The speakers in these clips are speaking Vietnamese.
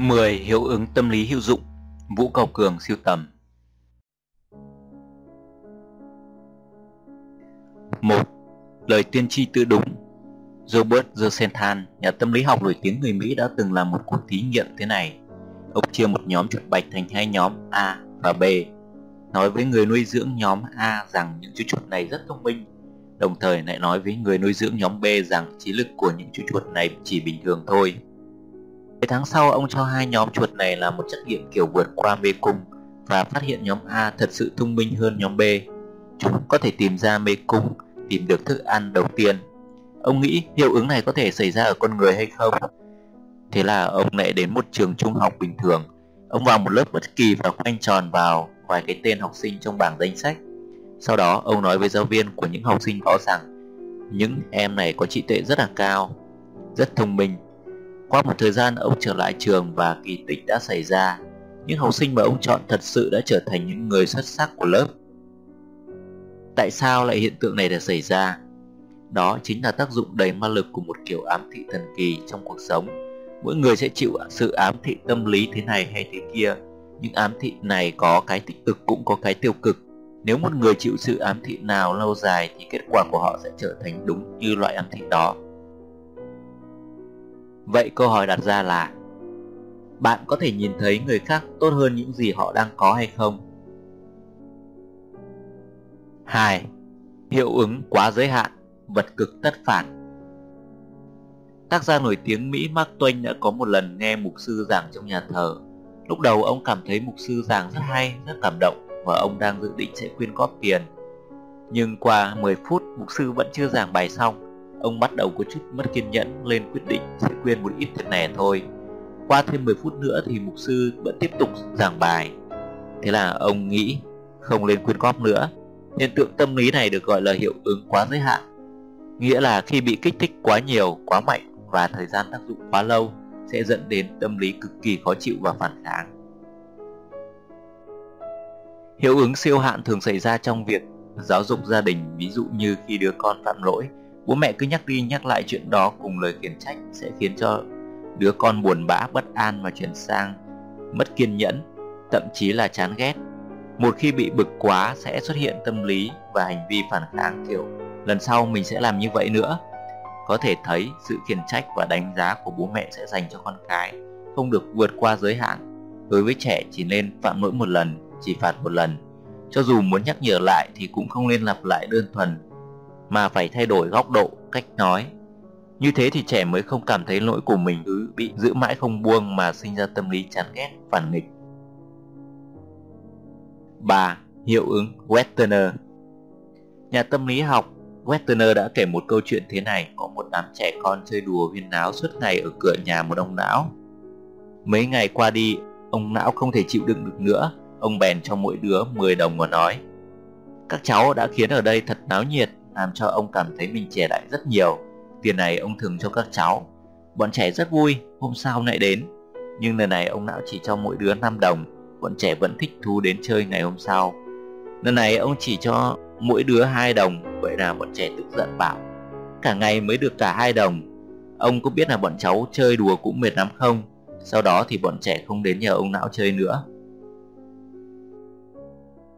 10 hiệu ứng tâm lý hữu dụng Vũ Cầu Cường siêu tầm 1. Lời tiên tri tự đúng Robert Rosenthal, nhà tâm lý học nổi tiếng người Mỹ đã từng làm một cuộc thí nghiệm thế này. Ông chia một nhóm chuột bạch thành hai nhóm A và B. Nói với người nuôi dưỡng nhóm A rằng những chú chuột này rất thông minh, đồng thời lại nói với người nuôi dưỡng nhóm B rằng trí lực của những chú chuột này chỉ bình thường thôi. Mấy tháng sau, ông cho hai nhóm chuột này làm một trắc nghiệm kiểu vượt qua mê cung và phát hiện nhóm A thật sự thông minh hơn nhóm B. Chúng có thể tìm ra mê cung, tìm được thức ăn đầu tiên. Ông nghĩ hiệu ứng này có thể xảy ra ở con người hay không? Thế là ông lại đến một trường trung học bình thường. Ông vào một lớp bất kỳ và khoanh tròn vào vài cái tên học sinh trong bảng danh sách. Sau đó ông nói với giáo viên của những học sinh đó rằng những em này có trí tuệ rất là cao, rất thông minh qua một thời gian, ông trở lại trường và kỳ tích đã xảy ra. Những học sinh mà ông chọn thật sự đã trở thành những người xuất sắc của lớp. Tại sao lại hiện tượng này đã xảy ra? Đó chính là tác dụng đầy ma lực của một kiểu ám thị thần kỳ trong cuộc sống. Mỗi người sẽ chịu sự ám thị tâm lý thế này hay thế kia. Những ám thị này có cái tích cực cũng có cái tiêu cực. Nếu một người chịu sự ám thị nào lâu dài thì kết quả của họ sẽ trở thành đúng như loại ám thị đó. Vậy câu hỏi đặt ra là Bạn có thể nhìn thấy người khác tốt hơn những gì họ đang có hay không? 2. Hiệu ứng quá giới hạn, vật cực tất phản Tác gia nổi tiếng Mỹ Mark Twain đã có một lần nghe mục sư giảng trong nhà thờ. Lúc đầu ông cảm thấy mục sư giảng rất hay, rất cảm động và ông đang dự định sẽ quyên góp tiền. Nhưng qua 10 phút, mục sư vẫn chưa giảng bài xong Ông bắt đầu có chút mất kiên nhẫn lên quyết định sẽ quên một ít thế này thôi. Qua thêm 10 phút nữa thì mục sư vẫn tiếp tục giảng bài. Thế là ông nghĩ không lên quyên góp nữa. Hiện tượng tâm lý này được gọi là hiệu ứng quá giới hạn. Nghĩa là khi bị kích thích quá nhiều, quá mạnh và thời gian tác dụng quá lâu sẽ dẫn đến tâm lý cực kỳ khó chịu và phản kháng. Hiệu ứng siêu hạn thường xảy ra trong việc giáo dục gia đình, ví dụ như khi đứa con phạm lỗi Bố mẹ cứ nhắc đi nhắc lại chuyện đó cùng lời khiển trách sẽ khiến cho đứa con buồn bã bất an và chuyển sang mất kiên nhẫn, thậm chí là chán ghét. Một khi bị bực quá sẽ xuất hiện tâm lý và hành vi phản kháng kiểu lần sau mình sẽ làm như vậy nữa. Có thể thấy sự khiển trách và đánh giá của bố mẹ sẽ dành cho con cái, không được vượt qua giới hạn. Đối với trẻ chỉ nên phạm lỗi một lần, chỉ phạt một lần. Cho dù muốn nhắc nhở lại thì cũng không nên lặp lại đơn thuần mà phải thay đổi góc độ, cách nói. Như thế thì trẻ mới không cảm thấy lỗi của mình cứ bị giữ mãi không buông mà sinh ra tâm lý chán ghét, phản nghịch. 3. Hiệu ứng Westerner Nhà tâm lý học Westerner đã kể một câu chuyện thế này Có một đám trẻ con chơi đùa huyên náo suốt ngày ở cửa nhà một ông não Mấy ngày qua đi, ông não không thể chịu đựng được nữa Ông bèn cho mỗi đứa 10 đồng và nói Các cháu đã khiến ở đây thật náo nhiệt làm cho ông cảm thấy mình trẻ lại rất nhiều. Tiền này ông thường cho các cháu. Bọn trẻ rất vui, hôm sau lại đến. Nhưng lần này ông não chỉ cho mỗi đứa 5 đồng, bọn trẻ vẫn thích thú đến chơi ngày hôm sau. Lần này ông chỉ cho mỗi đứa 2 đồng, vậy là bọn trẻ tức giận bảo cả ngày mới được cả hai đồng. Ông có biết là bọn cháu chơi đùa cũng mệt lắm không? Sau đó thì bọn trẻ không đến nhờ ông não chơi nữa.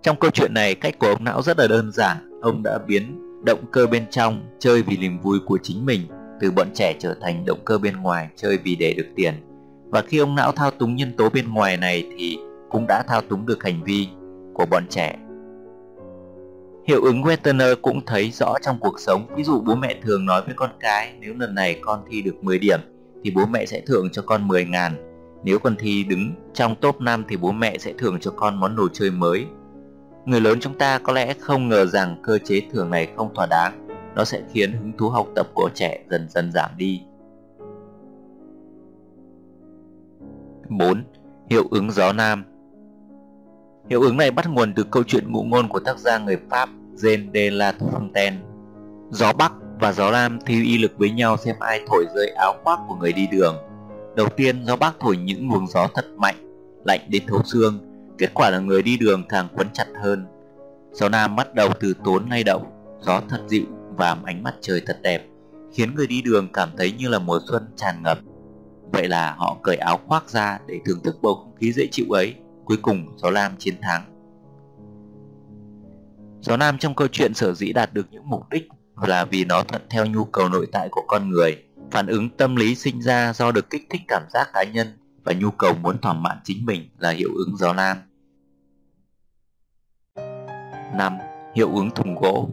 Trong câu chuyện này, cách của ông não rất là đơn giản. Ông đã biến động cơ bên trong chơi vì niềm vui của chính mình, từ bọn trẻ trở thành động cơ bên ngoài chơi vì để được tiền. Và khi ông não thao túng nhân tố bên ngoài này thì cũng đã thao túng được hành vi của bọn trẻ. Hiệu ứng Westerner cũng thấy rõ trong cuộc sống. Ví dụ bố mẹ thường nói với con cái, Nếu lần này con thi được 10 điểm, Thì bố mẹ sẽ thưởng cho con 10 ngàn. Nếu con thi đứng trong top 5 Thì bố mẹ sẽ thưởng cho con món đồ chơi mới. Người lớn chúng ta có lẽ không ngờ rằng cơ chế thưởng này không thỏa đáng, nó sẽ khiến hứng thú học tập của trẻ dần dần giảm đi. 4. Hiệu ứng gió nam Hiệu ứng này bắt nguồn từ câu chuyện ngụ ngôn của tác giả người Pháp Jean de la Fontaine. Gió Bắc và gió Nam thi y lực với nhau xem ai thổi rơi áo khoác của người đi đường. Đầu tiên, gió Bắc thổi những luồng gió thật mạnh, lạnh đến thấu xương, Kết quả là người đi đường càng quấn chặt hơn Gió Nam bắt đầu từ tốn lay động, Gió thật dịu và ánh mắt trời thật đẹp, Khiến người đi đường cảm thấy như là mùa xuân tràn ngập Vậy là họ cởi áo khoác ra để thưởng thức bầu không khí dễ chịu ấy. Cuối cùng Gió nam chiến thắng. Gió Nam trong câu chuyện sở dĩ đạt được những mục đích là vì nó thuận theo nhu cầu nội tại của con người. Phản ứng tâm lý sinh ra do được kích thích cảm giác cá nhân và nhu cầu muốn thỏa mãn chính mình là hiệu ứng gió nam. 5. Hiệu ứng thùng gỗ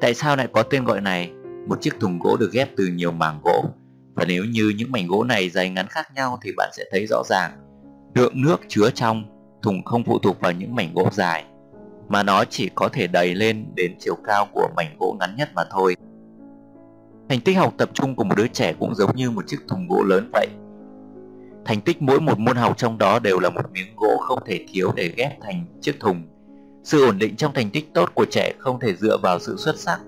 Tại sao lại có tên gọi này? Một chiếc thùng gỗ được ghép từ nhiều mảng gỗ và nếu như những mảnh gỗ này dày ngắn khác nhau thì bạn sẽ thấy rõ ràng, lượng nước chứa trong thùng không phụ thuộc vào những mảnh gỗ dài, mà nó chỉ có thể đầy lên đến chiều cao của mảnh gỗ ngắn nhất mà thôi. Thành tích học tập trung của một đứa trẻ cũng giống như một chiếc thùng gỗ lớn vậy. Thành tích mỗi một môn học trong đó đều là một miếng gỗ không thể thiếu để ghép thành chiếc thùng. Sự ổn định trong thành tích tốt của trẻ không thể dựa vào sự xuất sắc,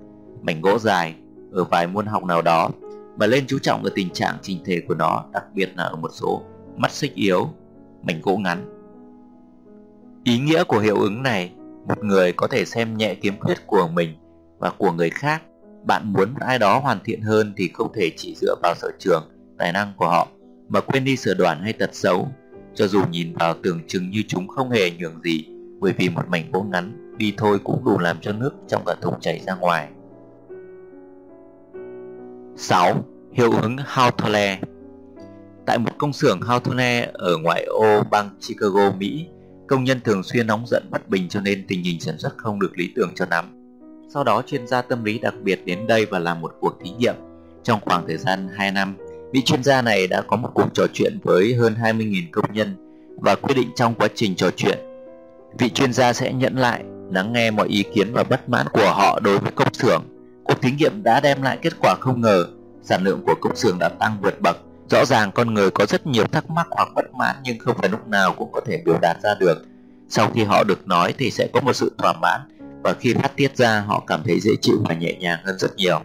mảnh gỗ dài ở vài môn học nào đó, mà lên chú trọng ở tình trạng trình thể của nó, đặc biệt là ở một số mắt xích yếu, mảnh gỗ ngắn. Ý nghĩa của hiệu ứng này, một người có thể xem nhẹ kiếm khuyết của mình và của người khác. Bạn muốn ai đó hoàn thiện hơn thì không thể chỉ dựa vào sở trường, tài năng của họ mà quên đi sở đoản hay tật xấu, cho dù nhìn vào tưởng chừng như chúng không hề nhường gì, bởi vì một mảnh gỗ ngắn đi thôi cũng đủ làm cho nước trong cả thùng chảy ra ngoài. 6. Hiệu ứng Hawthorne Tại một công xưởng Hawthorne ở ngoại ô bang Chicago, Mỹ, công nhân thường xuyên nóng giận bất bình cho nên tình hình sản xuất không được lý tưởng cho lắm. Sau đó chuyên gia tâm lý đặc biệt đến đây và làm một cuộc thí nghiệm. Trong khoảng thời gian 2 năm, vị chuyên gia này đã có một cuộc trò chuyện với hơn 20.000 công nhân và quyết định trong quá trình trò chuyện, vị chuyên gia sẽ nhận lại, lắng nghe mọi ý kiến và bất mãn của họ đối với công xưởng. Cuộc thí nghiệm đã đem lại kết quả không ngờ, sản lượng của công xưởng đã tăng vượt bậc. Rõ ràng con người có rất nhiều thắc mắc hoặc bất mãn nhưng không phải lúc nào cũng có thể biểu đạt ra được. Sau khi họ được nói thì sẽ có một sự thỏa mãn và khi phát tiết ra họ cảm thấy dễ chịu và nhẹ nhàng hơn rất nhiều.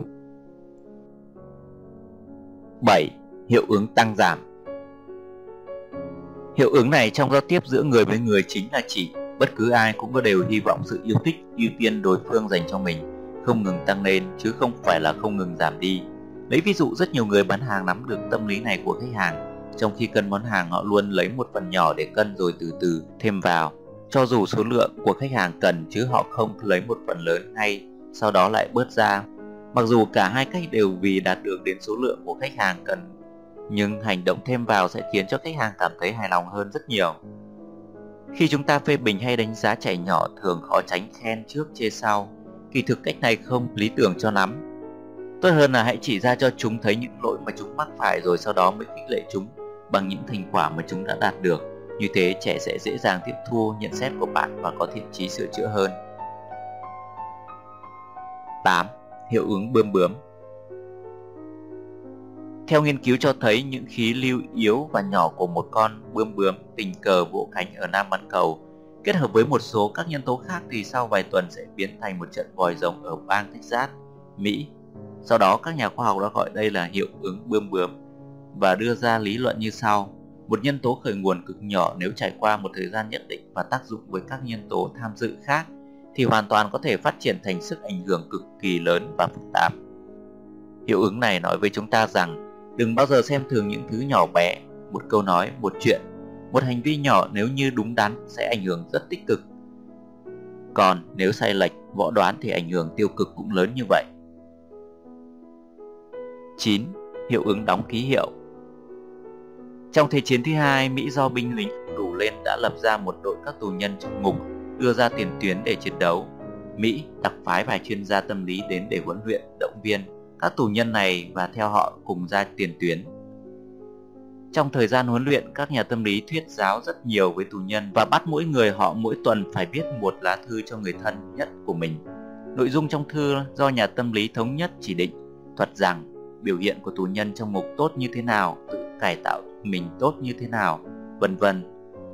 7. Hiệu ứng tăng giảm Hiệu ứng này trong giao tiếp giữa người với người chính là chỉ bất cứ ai cũng có đều hy vọng sự yêu thích, ưu tiên đối phương dành cho mình không ngừng tăng lên chứ không phải là không ngừng giảm đi. Lấy ví dụ rất nhiều người bán hàng nắm được tâm lý này của khách hàng, trong khi cân món hàng họ luôn lấy một phần nhỏ để cân rồi từ từ thêm vào cho dù số lượng của khách hàng cần chứ họ không lấy một phần lớn ngay sau đó lại bớt ra. Mặc dù cả hai cách đều vì đạt được đến số lượng của khách hàng cần, nhưng hành động thêm vào sẽ khiến cho khách hàng cảm thấy hài lòng hơn rất nhiều. Khi chúng ta phê bình hay đánh giá trẻ nhỏ thường khó tránh khen trước chê sau, kỳ thực cách này không lý tưởng cho lắm. Tốt hơn là hãy chỉ ra cho chúng thấy những lỗi mà chúng mắc phải rồi sau đó mới khích lệ chúng bằng những thành quả mà chúng đã đạt được như thế trẻ sẽ dễ dàng tiếp thu nhận xét của bạn và có thiện chí sửa chữa hơn. 8. Hiệu ứng bươm bướm theo nghiên cứu cho thấy những khí lưu yếu và nhỏ của một con bươm bướm tình cờ vỗ cánh ở Nam bán cầu kết hợp với một số các nhân tố khác thì sau vài tuần sẽ biến thành một trận vòi rồng ở bang Texas, Mỹ. Sau đó các nhà khoa học đã gọi đây là hiệu ứng bươm bướm và đưa ra lý luận như sau. Một nhân tố khởi nguồn cực nhỏ nếu trải qua một thời gian nhất định và tác dụng với các nhân tố tham dự khác thì hoàn toàn có thể phát triển thành sức ảnh hưởng cực kỳ lớn và phức tạp. Hiệu ứng này nói với chúng ta rằng đừng bao giờ xem thường những thứ nhỏ bé, một câu nói, một chuyện, một hành vi nhỏ nếu như đúng đắn sẽ ảnh hưởng rất tích cực. Còn nếu sai lệch, võ đoán thì ảnh hưởng tiêu cực cũng lớn như vậy. 9. Hiệu ứng đóng ký hiệu trong Thế chiến thứ hai, Mỹ do binh lính đủ lên đã lập ra một đội các tù nhân trong ngục đưa ra tiền tuyến để chiến đấu. Mỹ đặc phái vài chuyên gia tâm lý đến để huấn luyện, động viên các tù nhân này và theo họ cùng ra tiền tuyến. Trong thời gian huấn luyện, các nhà tâm lý thuyết giáo rất nhiều với tù nhân và bắt mỗi người họ mỗi tuần phải viết một lá thư cho người thân nhất của mình. Nội dung trong thư do nhà tâm lý thống nhất chỉ định, thuật rằng biểu hiện của tù nhân trong ngục tốt như thế nào, tự cải tạo mình tốt như thế nào, vân vân.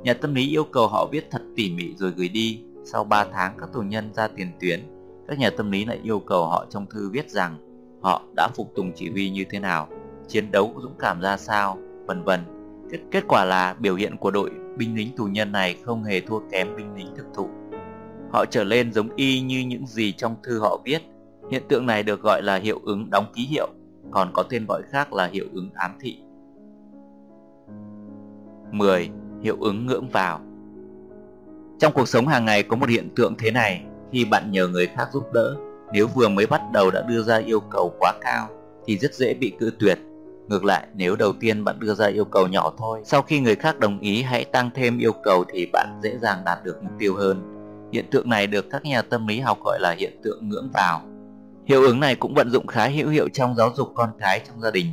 Nhà tâm lý yêu cầu họ viết thật tỉ mỉ rồi gửi đi. Sau 3 tháng các tù nhân ra tiền tuyến, các nhà tâm lý lại yêu cầu họ trong thư viết rằng họ đã phục tùng chỉ huy như thế nào, chiến đấu dũng cảm ra sao, vân vân. Kết, kết quả là biểu hiện của đội binh lính tù nhân này không hề thua kém binh lính thực thụ. Họ trở lên giống y như những gì trong thư họ viết. Hiện tượng này được gọi là hiệu ứng đóng ký hiệu, còn có tên gọi khác là hiệu ứng ám thị. 10. Hiệu ứng ngưỡng vào Trong cuộc sống hàng ngày có một hiện tượng thế này, khi bạn nhờ người khác giúp đỡ, nếu vừa mới bắt đầu đã đưa ra yêu cầu quá cao thì rất dễ bị cự tuyệt. Ngược lại, nếu đầu tiên bạn đưa ra yêu cầu nhỏ thôi, sau khi người khác đồng ý hãy tăng thêm yêu cầu thì bạn dễ dàng đạt được mục tiêu hơn. Hiện tượng này được các nhà tâm lý học gọi là hiện tượng ngưỡng vào. Hiệu ứng này cũng vận dụng khá hữu hiệu trong giáo dục con cái trong gia đình.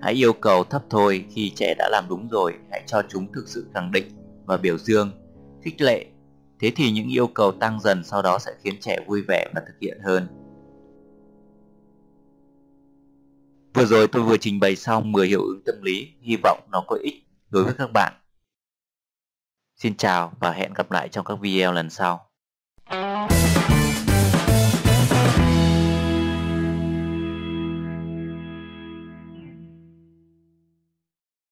Hãy yêu cầu thấp thôi khi trẻ đã làm đúng rồi, hãy cho chúng thực sự khẳng định và biểu dương, khích lệ. Thế thì những yêu cầu tăng dần sau đó sẽ khiến trẻ vui vẻ và thực hiện hơn. Vừa rồi tôi vừa trình bày xong 10 hiệu ứng tâm lý, hy vọng nó có ích đối với các bạn. Xin chào và hẹn gặp lại trong các video lần sau.